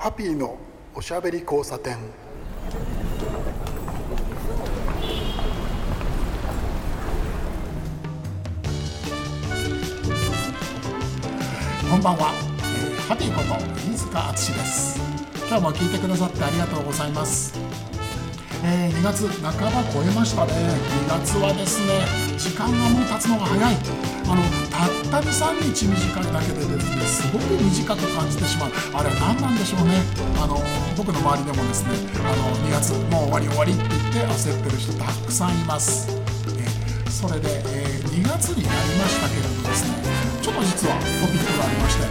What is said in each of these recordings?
ハッピーのおしゃべり交差点。こんばんは、えー、ハッピーこと飯塚敦です。今日も聞いてくださってありがとうございます。えー、2月半ば超えましたね。2月はですね時間がもう経つのが早い。あのたった23日短いだけでですねすごく短く感じてしまう。あれは何なんでしょうね。あの僕の周りでもですねあの2月もう終わり終わりって言って焦ってる人たくさんいます、え、それで、え、2月になりましたけれどですねちょっと実はトピックがありまして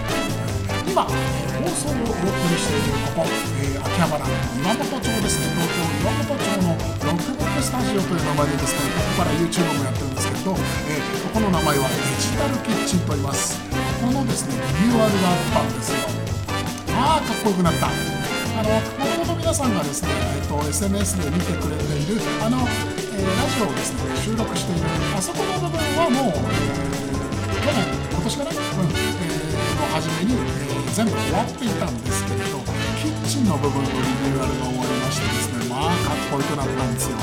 今、え、放送をお送りしているここ、えー、秋葉原岩本町ですね。東京岩本町のロックブックスタジオという名前でですねここから YouTube もやってるんですけど、えー、ここの名前はデジタルキッチンと言います。このですねリニューアルがあったんですよ。ああかっこよくなった。あのもともと皆さんがですね、えーと、SNS で見てくれているあの、えー、ラジオをですね収録しているあそこの部分はもう、えー、去年今年かな、うんえー、の初めに、えー全部終わっていたんですけれどキッチンの部分のリニューアルが終わりましてですねまあかっこよくなったんですよ。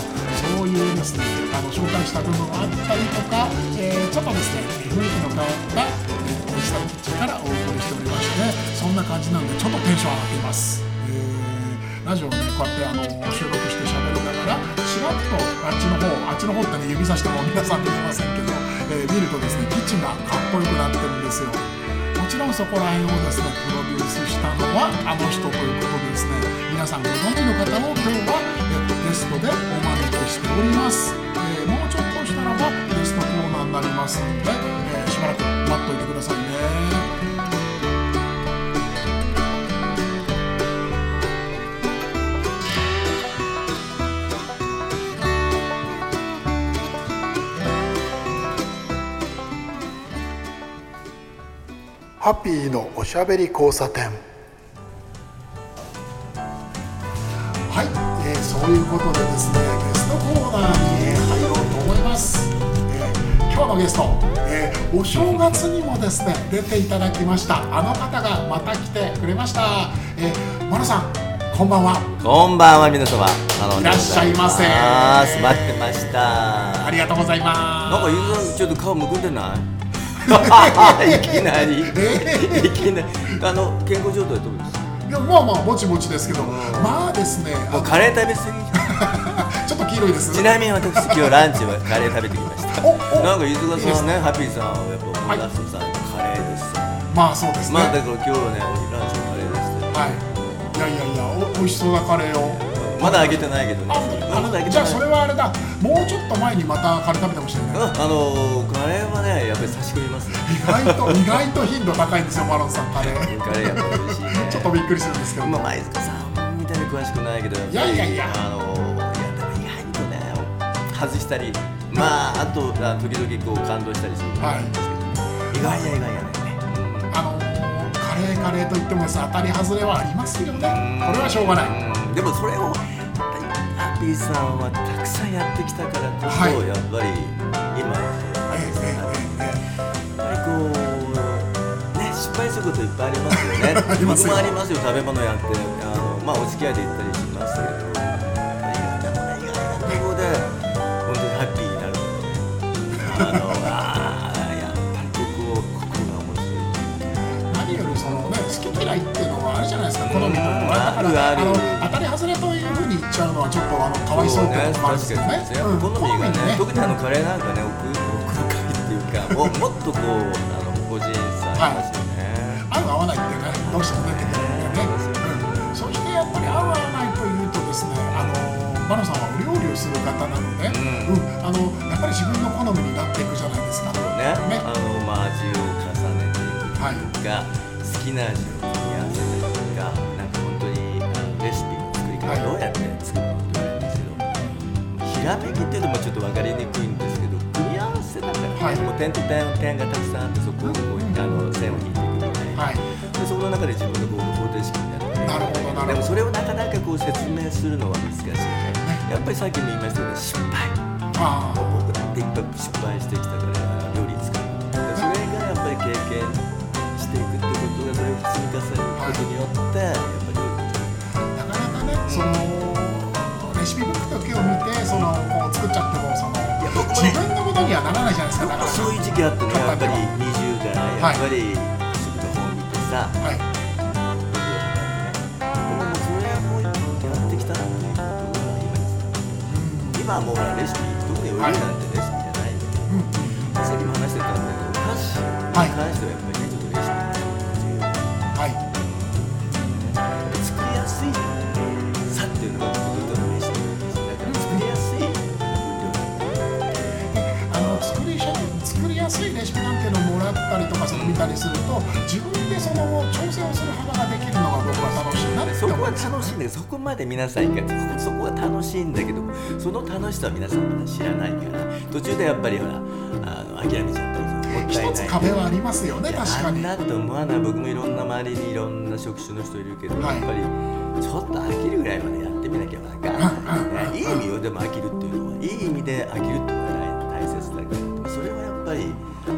そういうですねあの紹介した部分があったりとか、えー、ちょっとですね雰囲気の変わった、オリジナルキッチンからお送りしておりましてそんな感じなんでちょっとテンション上がっています、えー、ラジオをねこうやってあの収録して喋りながらちらっとあっちの方あっちの方ってね指さしても皆さん見えませんけど、えー、見るとですねキッチンがかっこよくなってるんですよ。もちろんそこら辺をですねプロデュースしたのはあの人ということでですね。皆さんご存知の方を今日は、ゲストでお招きしております、えー、もうちょっとしたらばゲストコーナーになりますので、えー、しばらく待っといてくださいね。ハッピーのおしゃべり交差点。はい、えー、そういうことでですねゲストコーナーに入ろうと思います、えー、今日のゲスト、えー、お正月にもですね出ていただきました。あの方がまた来てくれました、えー、マロさんこんばんは。こんばんは皆様。いらっしゃいませ。待ってました。ありがとうございます。なんかゆうさんちょっと顔むくんでない？いきなり、いきなり。あの健康状態どうです？いやまあまあぼちぼちですけど、まあですねもうカレー食べ過ぎ？ちょっと黄色いです。ちなみに私今日ランチはカレー食べてきました。なんか飯塚さんねハッピーさんはやっぱ思い出すさ、カレーです。まあそうですね。まあだから今日はねランチはカレーです。はい。いやいやいやお美味しそうなカレーをまだあげてないけどね。あまだじゃあそれはあれだ。もうちょっと前にまたカレー食べてほしいね。あのカレーはねやっぱり差し込みますね。意外と意外と頻度高いんですよマロンさんカレー。カレーやっぱ美味しいね。ちょっとびっくりするんですけど。まあ前塚さんみたいに詳しくないけどいやいやいや。あのいやでも意外とね外したりまああとあ時々こう感動したりするんですけど、はい、意外や意外やね。あのカレーカレーといっても当たり外れはありますけどねこれはしょうがないでもそれをハッピーさんはたくさんやってきたからこそ、はい、やっぱり今やっぱりこうね失敗することいっぱいありますよね。僕もありますよ。食べ物やってあのまあお付き合いで行ったりしますけど意外なもね意外なところで本当にハッピーになるので、ね、あのあやっぱりここ心が面白い何よりそのね好き嫌いっていうのはあるじゃないですか。好みとかあるある。あのちゃうのはちょっとあのかわいそうってこともあるんですよね。好みがね、特にあのカレーなんかね奥奥深いっていうかももっとこうあの個人差ありますよね。合う合わないってねどうしても出てくるんでね。そしてやっぱり合う合わないというとですねあのバノさんはお料理をする方なので、うんあのやっぱり自分の好みになっていくじゃないですか。ね。ねあのまあ味を重ねていくというか、好きな味をど、ひらめきっていうのもちょっと分かりにくいんですけど組み合わせだからね、はい、もう点と点点がたくさんあってそこをこうあの線を引いていくみたいな、はい、でその中で自分のこう方程式みたいななるほどなるほど。でもそれをなかなかこう説明するのは難しいね。やっぱりさっきも言いましたように失敗。あ僕だっていっぱい失敗してきたから料理作る。それがやっぱり経験していくってことがそれを積み重ねることによってやっぱり料理そのレシピブックだけを見てそのこう作っちゃってもその僕もね自分のものにはならないじゃないですかそういう時期あってねやっぱり20代やっぱりすぐの本見てさ、はい。でももうそれはもうやってきたなっていうところが今です今はもうほらレシピ特にお料理なんったりとかその見たりすると自分でその調整をする幅ができるのが僕は楽しいなってそこは楽しいんだけどそこまで皆さんいかないそこは楽しいんだけどその楽しさは皆さんまだ知らないから途中でやっぱりほらあの諦めちゃったり一つない壁はありますよね確かに。なと思わない。僕もいろんな周りにいろんな職種の人いるけど、はい。やっぱりちょっと飽きるぐらいまでやってみなきゃなん。か、ね、いい意味よでも飽きるっていうのはいい意味で飽きるっていうのは大切だからそれはやっぱり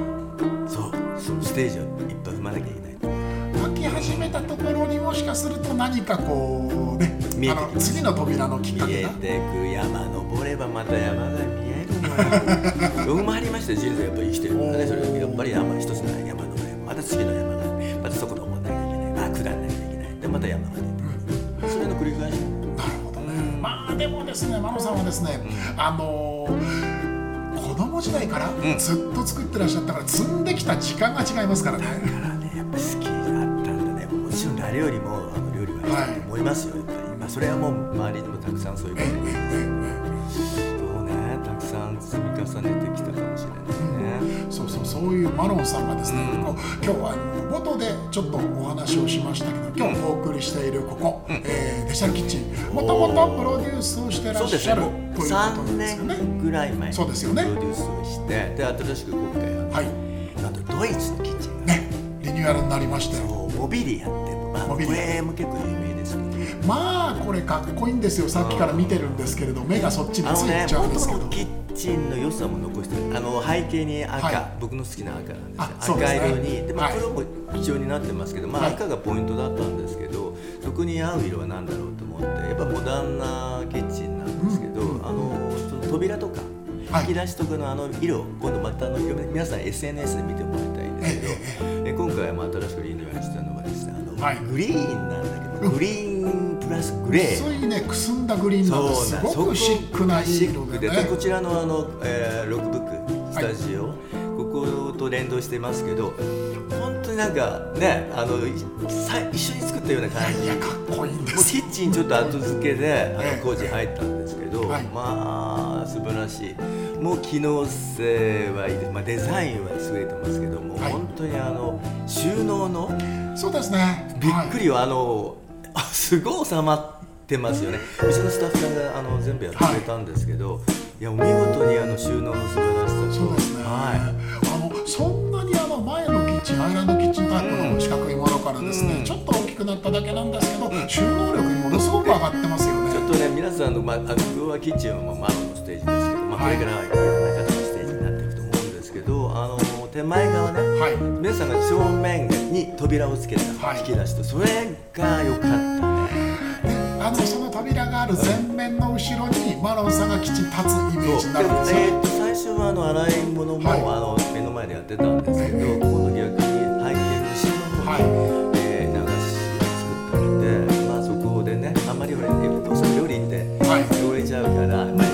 テージをいっぱい踏まなきゃいけない。と飽き始めたところにもしかすると何かこうね見えてき次の扉のきっか見えけがてく山登ればまた山が見えるのよ。僕もありましたよ人生やっぱり生きてるからねそれやっぱり山一つの山登ればまた次の山がまたそこ登らなきゃいけない。あ下らなきゃいけない。でまた山が出てそれの繰り返しなるほどね。まあでもですね真野さんはですね、あの子供時代からん。ずっと作ってらっしゃったから積んできた時間が違いますからね、だからねやっぱ好きだったんだね。もちろん誰よりもあの料理はしたいと思いますよ。やっぱり、まあ、それはもう周りにもたくさんそういう方いるんですん。積み重ねてきたかもしれないね、そうそうそういうマロンさんがですね、うん。今日は冒頭でちょっとお話をしましたけど今日お送りしているここ、えーデジタルキッチン。もともとプロデュースをしてらっしゃるね。ということなんですよね。3年ぐらい前そうですよね。ロデュースをしてで新しく今回ははい。なんとドイツのキッチンが。ねリニューアルになりましてそうモビリアってまあこれも結構有名ですねまあこれかっこいいんですよ。さっきから見てるんですけれど目がそっちについちゃうんですけど、元のキッチンの良さも残してる。あの背景に赤、はい。僕の好きな赤なんです赤色に。で、まあはい。黒も基調になってますけど、まあ、はい。赤がポイントだったんですけどそこに合う色は何だろうと思ってやっぱモダンなキッチンなんですけど、うんあのその扉とかはい。引き出しとかのあの色今度またあの色皆さん SNS で見てもらいたいんですけど、ええ今回も新しくリニューアルしたのがですねあの、はい。グリーンなんグリーンプラスグレー。ついねくすんだグリーンなんですごくシックなシ色でック。ででこねちらのあの、えーロックブックスタジオ、ここと連動してますけど本当になんかねあのいさ一緒に作ったような感じ。いやかっこいいんです。キッチンちょっと後付けであええ。の工事入ったんですけど、はい。まあ素晴らしい。もう機能性はいいです、まあ、デザインは優れてますけども、はい。本当にあの収納のそうですね。びっくりよ、あのあすごい収まってますよね。うちのスタッフさんがあの全部やってくれたんですけど、い、やお見事にあの収納の素晴らしさと。そうですね、はあのそんなにあの前のキッチンハイランドキッチンタイプの四角いものからですね、うん。ちょっと大きくなっただけなんですけど、収納力ものすごく上がってますよね。い、ちょっとね皆さんの、まあ、あの今日はキッチンはもうマのステージですけど、まあ、こはい。れからいろんな方手前側ねはい。皆さんが正面に扉をつけたはい。引き出しとそれが良かったね。あのその扉がある前面の後ろにマロンさんがきちんと立つイメージになるんですよ、えーと最初はあの洗い物も、はい。あの目の前でやってたんですけど、ええ今度逆に背景の後ろの方に、はい。えー流しを作ったので、まあ、そこでねあんまり俺どうしても料理ってはい。汚れちゃうから、まあ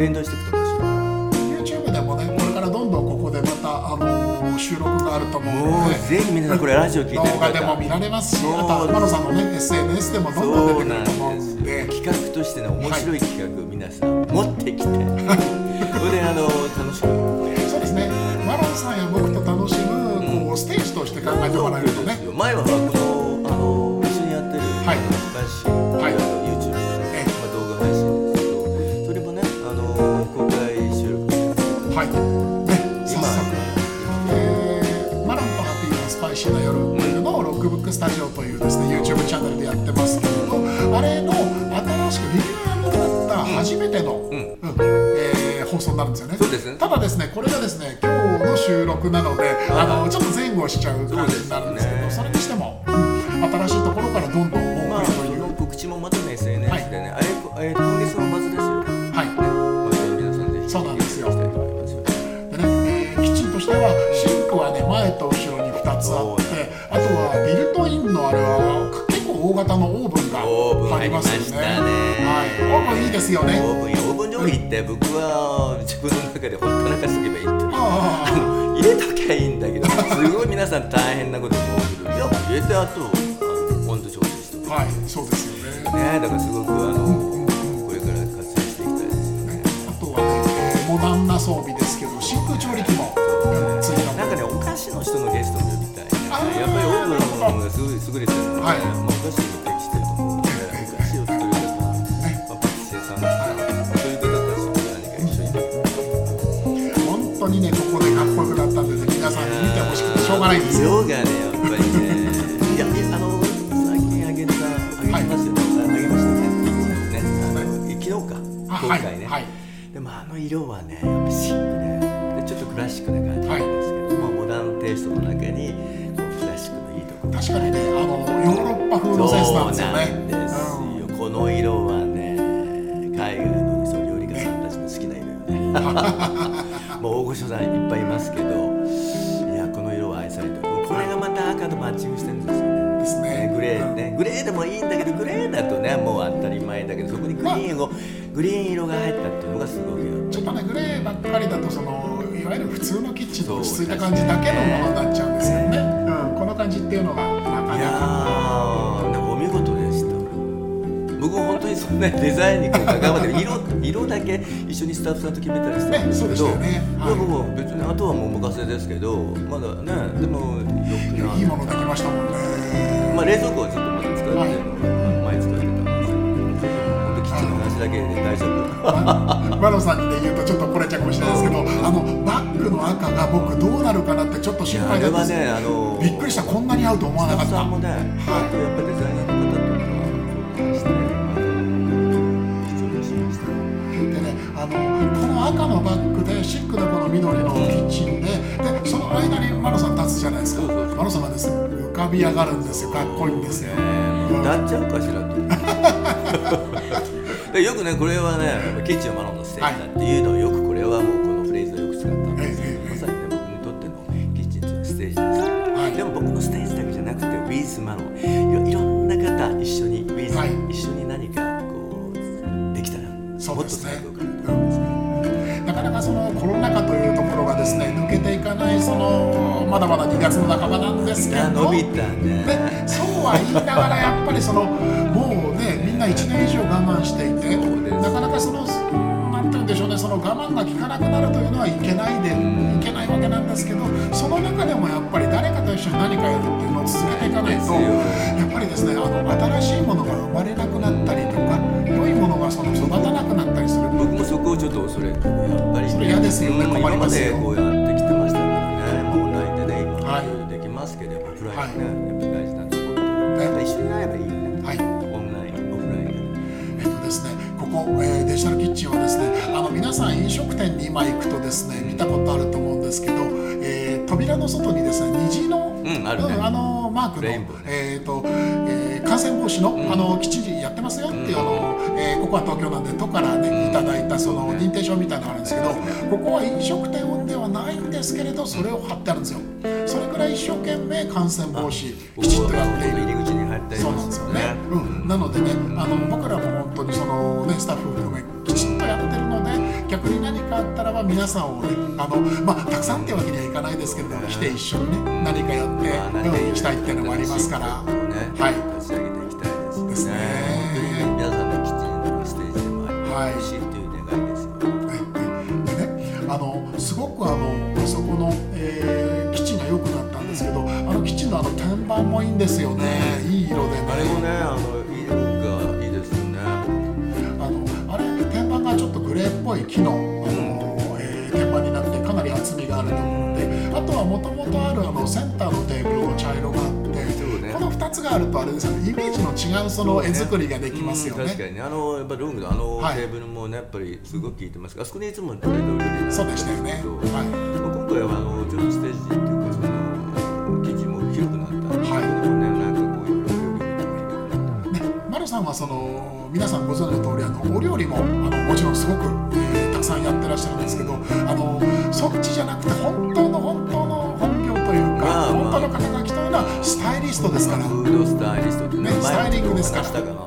連動していくと面白 YouTube でもねこれからどんどんここでまたあの収録があると思ううので、ぜひ皆さんこれラジオ聞いてる動方画でも見られますしそう。あとはマロさんのね SNS でもどんどん出てくると思うんで。企画としてね面白い企画皆さん持ってきて、それであの楽しく。そうですね。マロンさんや僕と楽しむこうステージとして考えてもらえるとね。前は放送になるんですよね。そうですね。ただですねこれがですね今日の収録なのであのちょっと前後しちゃう感じになるんですけどそれにしても、うん新しいところからどんどんおまあ、送りという、その告知もまたね SNS でね、あれえー今月の末ですよ。ね。はい。また皆さんぜひそうなんですよ。でね、えーキッチンとしてはシンクはね前と後ろに2つあってあとはビルトインのあれは大型のオーブンがありますよね。はい、オーブンいいですよねオーブンやオーブン料理って僕は自分の中でほったらかしとけばいいって入れときゃいいんだけどすごい皆さん大変なこと思うけどいや入れてあと温度調整して。あはいそうですよね。ねだからすごくあのこれから活用していきたいですよね。あとはね、えーモダンな装備ですけど真空調理器も、うん、ついたなんかねお菓子の人のゲストも呼びやっぱりオーブンがすごい。優れてるので、はい。まあ、お菓子にも適してると思うのでお菓子を作る方、まあ、パティシエさんとかそうい。う方たちと何か一緒に本当にねここでかっこよくなったんでね皆さんに見てほしくてしょうがない。んですよ色がねやっぱりねい。やあの最近あげたあげますよね、あげましたねね昨日かあ今回ね、はい。はい。でもあの色はねやっぱシックででちょっとクラシックな感じなんですけど、まあ、モダンテイストの中に確かにねあのヨーロッパ風のセンスなんですよねそうなんですよ、この色はね海外のそう料理家さんたちも好きな色よね。もう大御所さんいっぱいいますけどいやこの色は愛されてる。これがまた赤とマッチングしてるんですよね。ですね。グレーねグレーでもいいん。だけどグレーだとねもう当たり前だけどそこにグリーンを、グリーン色が入ったっていうのがすごいよちょっとねグレーばっかりだとそのいわゆる普通のキッチンの落ち着いた感じだけのものになっちゃうんですよね、うん、この感じっていうのがいやーなんかお見事でした。僕も本当にそんなデザインに関わって色色だけ一緒にスタッフさんと決めたりしたんですけど、ねね。はい。いやもう別にあとはもうお任せですけどまだねでもよくない。やいいものできましたもんね。まあ冷蔵庫はずっとまだ使って。るの、前使ってたんですけど。本当キッチンの話だけで大丈夫。マロさんにね言うとちょっとこれちゃうかもしれないですけどあの赤が僕どうなるかなってちょっと心配だったんです。ねあのびっくりしたこんなに合うと思わなかった。さんもね、あとやっぱりデザイナーの方とか。でねあのこの赤のバッグでシックなこの緑のキッチンででその間にマロさん立つじゃないですか。そうそうそうマロさんがです。ね浮かび上がるんですよ。かっこいいんですよ、うん歌っちゃうかしらと。でよくねこれはねキッチンをマロンのステージだっていうのをよくこれはもうまだまだ2月の半ばなんですけど。伸びたね。でそうは言いながらやっぱりそのもうねみんな1年以上我慢していてなかなかそのなんて言うんでしょうねその我慢が効かなくなるというのはいけないでいけないわけなんですけどその中でもやっぱり誰かと一緒に何かやるっていうのを続けていかないとやっぱりですねあの新しいものが生まれなくなったりとか良いものがその育たなくなったりする。僕もそこをちょっと恐れてやっぱり、それ嫌ですよねうん困りますよですけどやっぱオフラインはい。ね、やっぱ大事なところねやっぱ一緒になればいいよね。はい。オンラインオフラインえっとですね、ここ、えーデジタルキッチンはですねあの皆さん飲食店に今行くとですね見たことあると思うんですけど、えー扉の外にですね虹の、うんあるね。あのマークのえーとえー感染防止の,、あのきっちりやってますよっていう、あのえーここは東京なんで都からねいただいたその認定証みたいなのがあるんですけどここは飲食店ではないんですけれどそれを貼ってあるんですよ一生懸命感染防止きちっとやっている。入り口に入ったりそうなんですよね。うん、なのでね、あの僕らも本当にそのねスタッフ含めきちっとやってるので、逆に何かあったらば皆さんをね、あのまあたくさんっていうわけにはいかないですけれども、来て一緒にね何かやって、まあ何かうん、したいっていうのもありますから、ねはい。立ち上げていきたいですですね。皆さんのキッチンのステージでもありはいほしいという願いですよ。でね、あのすごくあのそこの、えーですけどあのキッチンのあの天板もいいんですよね。いい色でね。あれもねあのいい色がいいですよね。あのあれ天板がちょっとグレーっぽい木のあの、えー、天板になってかなり厚みがあると思うんで。あとはもともとあるあのセンターのテーブルの茶色があってこの2つがあるとあれですよね。イメージの違うその絵作りができますよね、ね、確かにね。あのやっぱルームのあのテーブルもね、はい、やっぱりすごく効いてますあそこにいつも大統領でそうでしたよね、はい、今回はあのちょっとステージさんはその皆さんご存知の通りあのお料理もあのもちろんすごく、えーたくさんやってらっしゃるんですけどあのそっちじゃなくて本当の本当の本業というか、まあまあ。本当の肩書きというのはスタイリストですから、フードスタイリストねスタイリングですから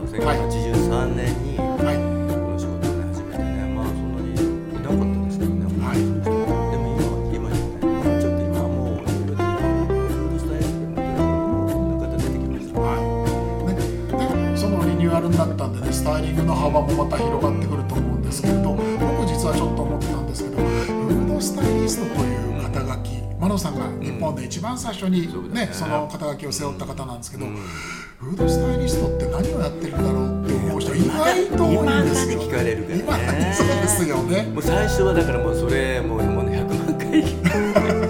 幅もまた広がってくると思うんですけれど僕実はちょっと思ってたんですけどフードスタイリストという肩書きマノさんが日本で一番最初に、ねねその肩書きを背負った方なんですけど、うんフードスタイリストって何をやってるんだろうって思う人意外と多いんですよ。未だに聞かれるからねそうですよね。もう最初はだからもうそれもうもうね100万回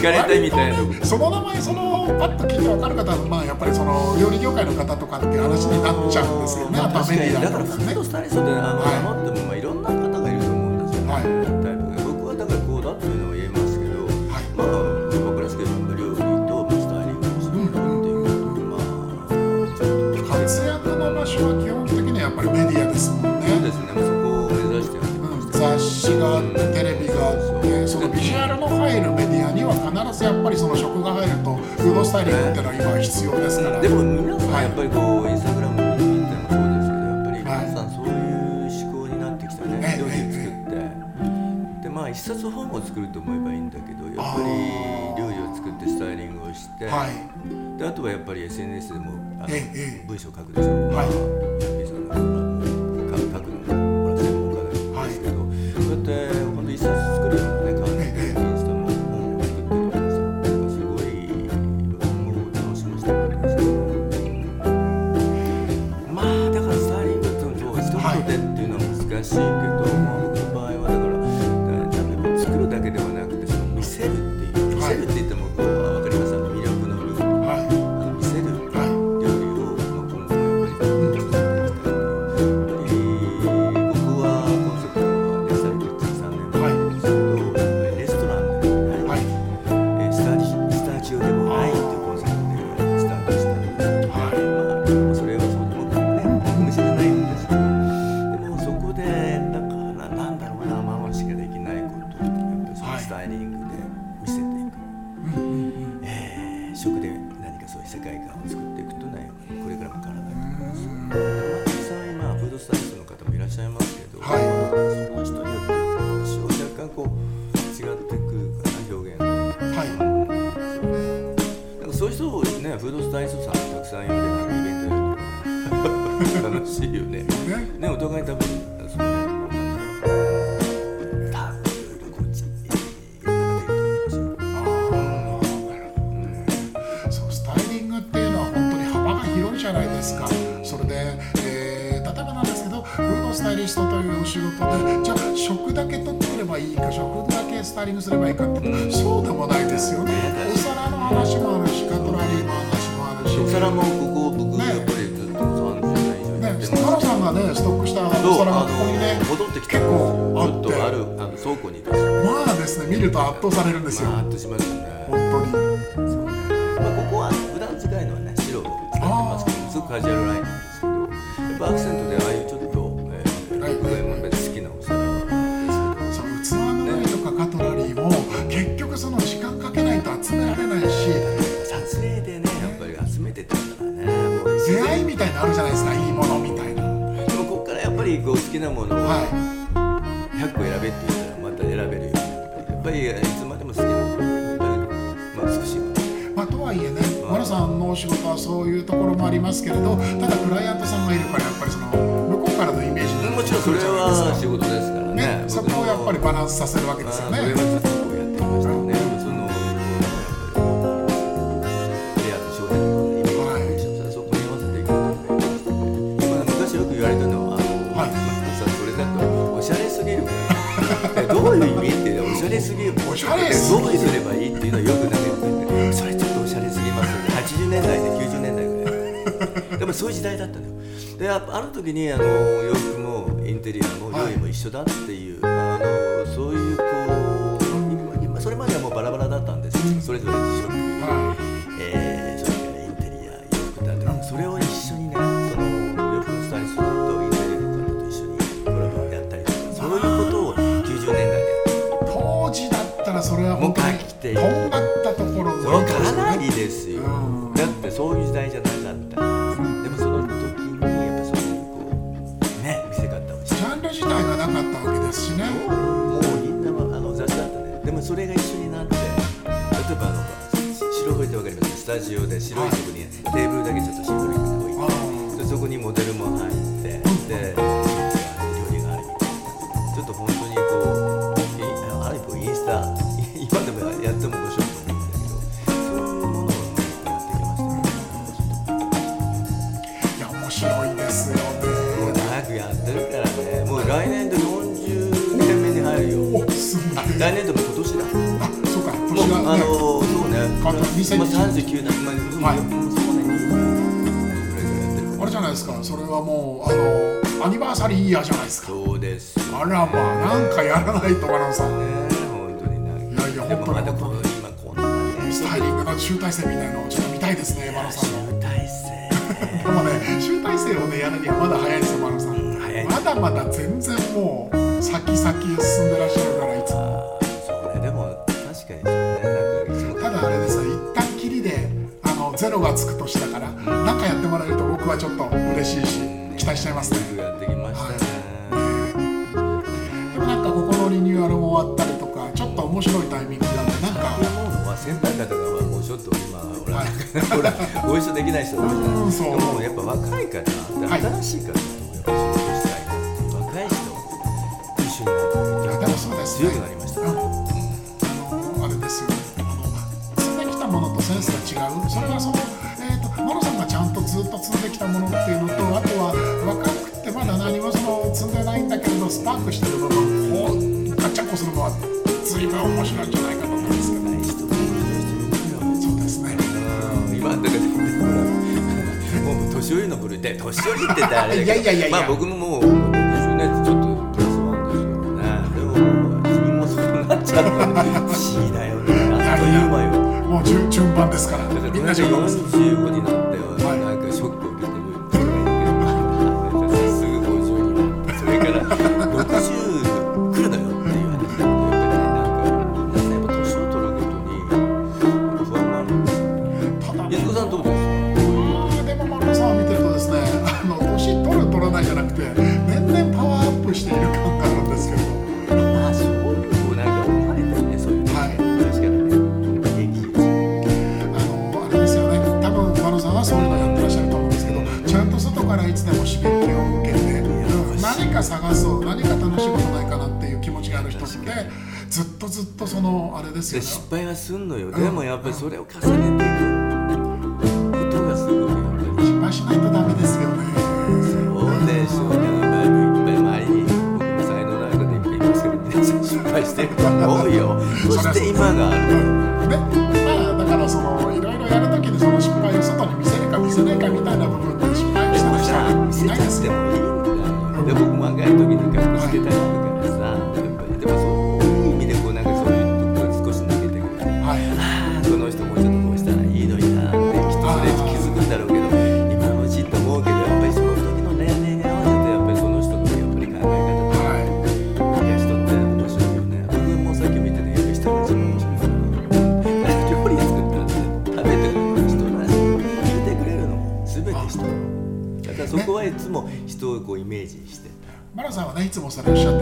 聞かれたいみたいなと。こその名前そのパッと聞いて分かる方はまあやっぱりその料理業界の方とかって話になっちゃうんですよね。まああとはメディアとかねが入るとフードスタイリングっていうのは今は必要ですから。でも皆さんはいやっぱりこうインスタグラム見てもそうですけどやっぱりはい皆さんそういう思考になってきたね、ええ料理作って、でまあ一冊本を作ると思えばいいんだけどやっぱり料理を作ってスタイリングをして、はい。であとはやっぱり SNS でもあの、文章を書くでしょ、はいのそういう人をね。フードスタイリストさんたくさん呼んでなんかイベントやるとか。楽しいよね。ね。ねお互い多分そのなんだろう多分いろいろこっちいろんな方いるそうスタイリングっていうのは本当に幅が広いじゃないですか。それで、えー例えばなんですけどフードスタイリストというお仕事でじゃあ食だけ取ってればいいか食だけスタイリングすればいいかってそうでもないですよねお皿もここ僕ね。やっぱりずっと30年以上やねってますさんがねストックしたお皿があここにねの戻ってきた結構あっあるあの倉庫にまあですね見ると圧倒されるんですよ。まあっとしますよねものをは100個選べって言ったらまた選べるよやっぱりいつまでも好きなものまあ、美しいもの。い、まあ、とはいえねマラさんのお仕事はそういうところもありますけれどただクライアントさんがいるからやっぱりその向こうからのイメージにもちろんそれは仕事ですからね。ねそこをやっぱりバランスさせるわけですよねある時にあの洋服もインテリアも料理も一緒だっていう来年度も今年だ。あそうか。今年が、あのそうね。まあ十九年。まあ、はい、そうね。あれじゃないですか。それはもうあのアニバーサリーイヤーじゃないですか。そうです。あらまあなんかやらないとバナナさんね。本当にねい。やいや本当に本当に今こんなね。スタイリングの集大成みたいのをちょっと見たいですねマナさん集大成でもね集大成。をねやるにはまだ早いですよマナさんまだまだ全然もう先々進んでらっしゃるからいつかにただあれですよ一旦きりであのゼロがつくとしたから何かやってもらえると僕はちょっと嬉しいし、期待しちゃいますね。やってきましたね、はい、でもなんかここのリニューアルも終わったりとかちょっと面白いタイミングな。んでなんかまあ先輩方がもうちょっと今ほら、はい、ほらご一緒できない人多いじゃないでもやっぱ若い。方新しい方とやっぱ仕事したい、はい、若い人一緒になってみたいな強くな面白いんじゃないかと思すけどそうですね今だけも 年寄りのふっで年寄りって誰いやいやいやいや、まあ、僕もじゃなくて年々パワーアップしている感があるんですけど。あいはいね。あのあれですよね。多分馬さんはそういうのやってらっしゃると思うんですけど、ちゃんと外からいつでも刺激を受けて、何か探そう何か楽しいことないかなっていう気持ちがある人ってずっとずっとそのあれですよね。失敗はすんのよ、でもやっぱりそれを重ねていくよ。そして今 songs that I shut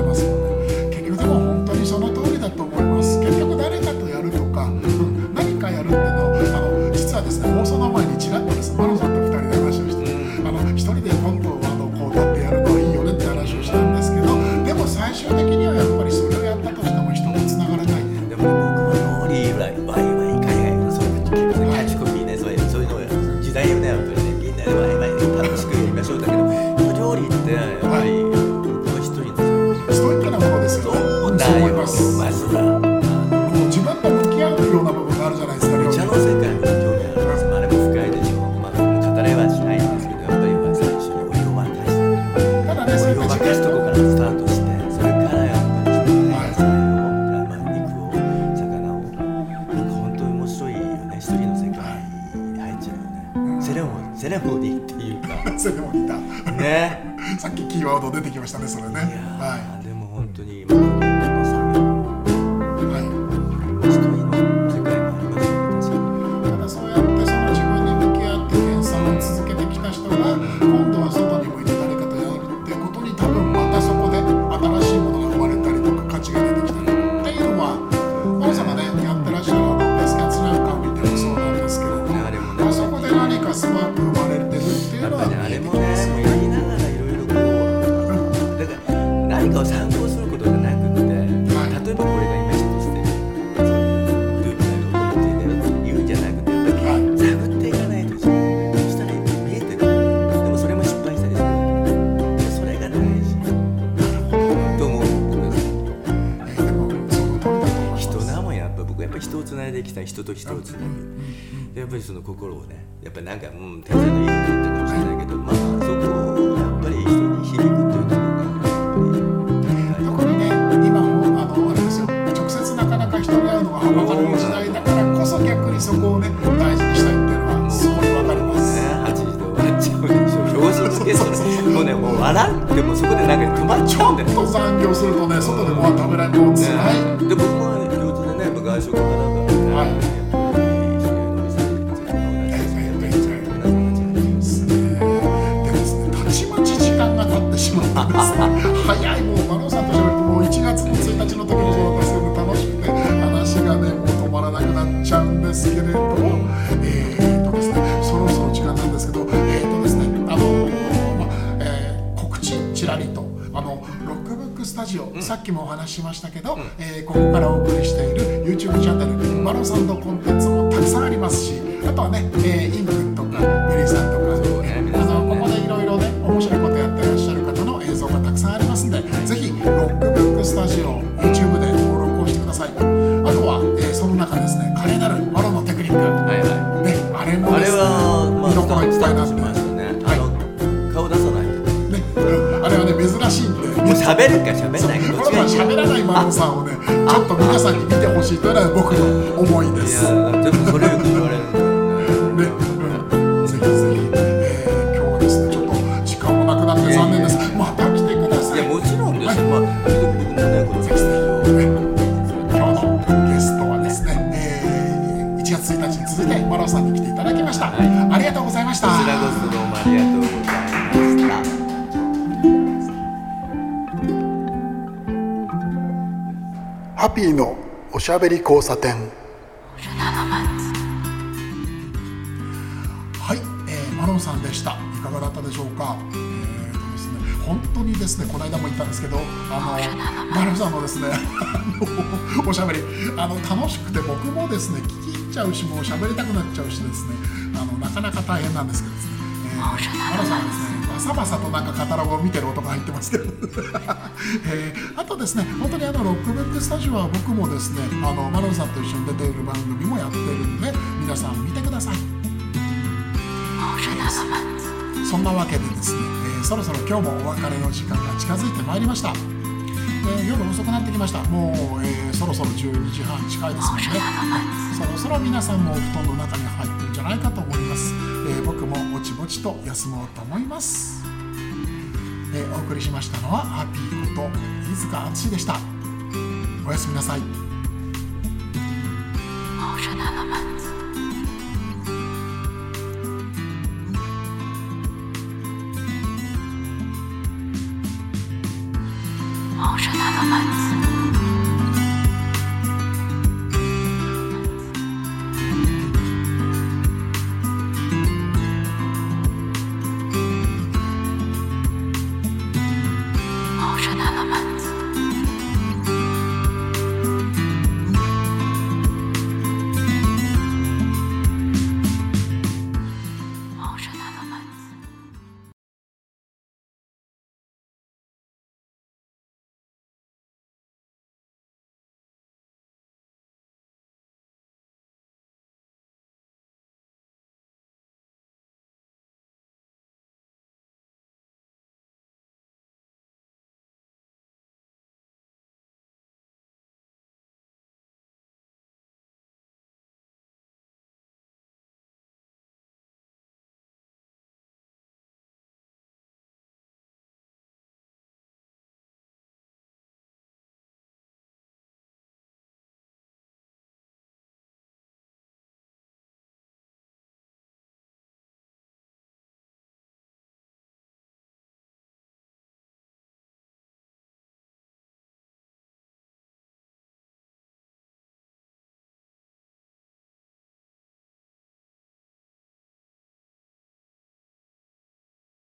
と人をつなぐでやっぱりその心をねやっぱりなんかうん天才のいいこと言ったかもしれないけどまあっちゃうんですけれどもえー、とですねそろそろ時間なんですけどえー、とですねあのまあえー告知ちらりとあのロックブックスタジオ、さっきもお話ししましたけど、えーここからお送りしている YouTube チャンネル、マロサンドコンテンツもたくさんありますしあとはね、えー皆さんに見てほしいというのは僕の思いです。それよく言われるんだよねね、うん、ぜひぜひ、えー、今日はですねちょっと時間もなくなって残念です。また来てください。いやもちろんですよ、はいまあ、僕もね、このフェスね今日のゲストはですね、えー、1月1日に続いてマロさんに来ていただきました。はいありがとうございました。ピーのおしゃべり交差点。はい、えー、マロンさんでした。いかがだったでしょうか？えーとですね、本当にですね、この間も言ったんですけど、あのマロンさんのですね、あのおしゃべり、あの楽しくて僕もですね、聞き入っちゃうし、もう喋りたくなっちゃうしですね、あのなかなか大変なんですけどですね。えー、マロンさんはですね、バサバサとなんかカタログを見てる音が入ってますけど、えーあとですね本当にあのロックブックスタジオは僕もですねあのマロンさんと一緒に出ている番組もやってるんで皆さん見てください、えーそんなわけでです。ね、えーそろそろ今日もお別れの時間が近づいてまいりました、えー夜遅くなってきました。もう、えーそろそろ12時半近いですのでね。そろそろ皆さんもお布団の中に入ってるんじゃないかと思います、えー僕もぼちぼちと休もうと思いますえーお送りしましたのはハッピーこと飯塚敦でした。おやすみなさい。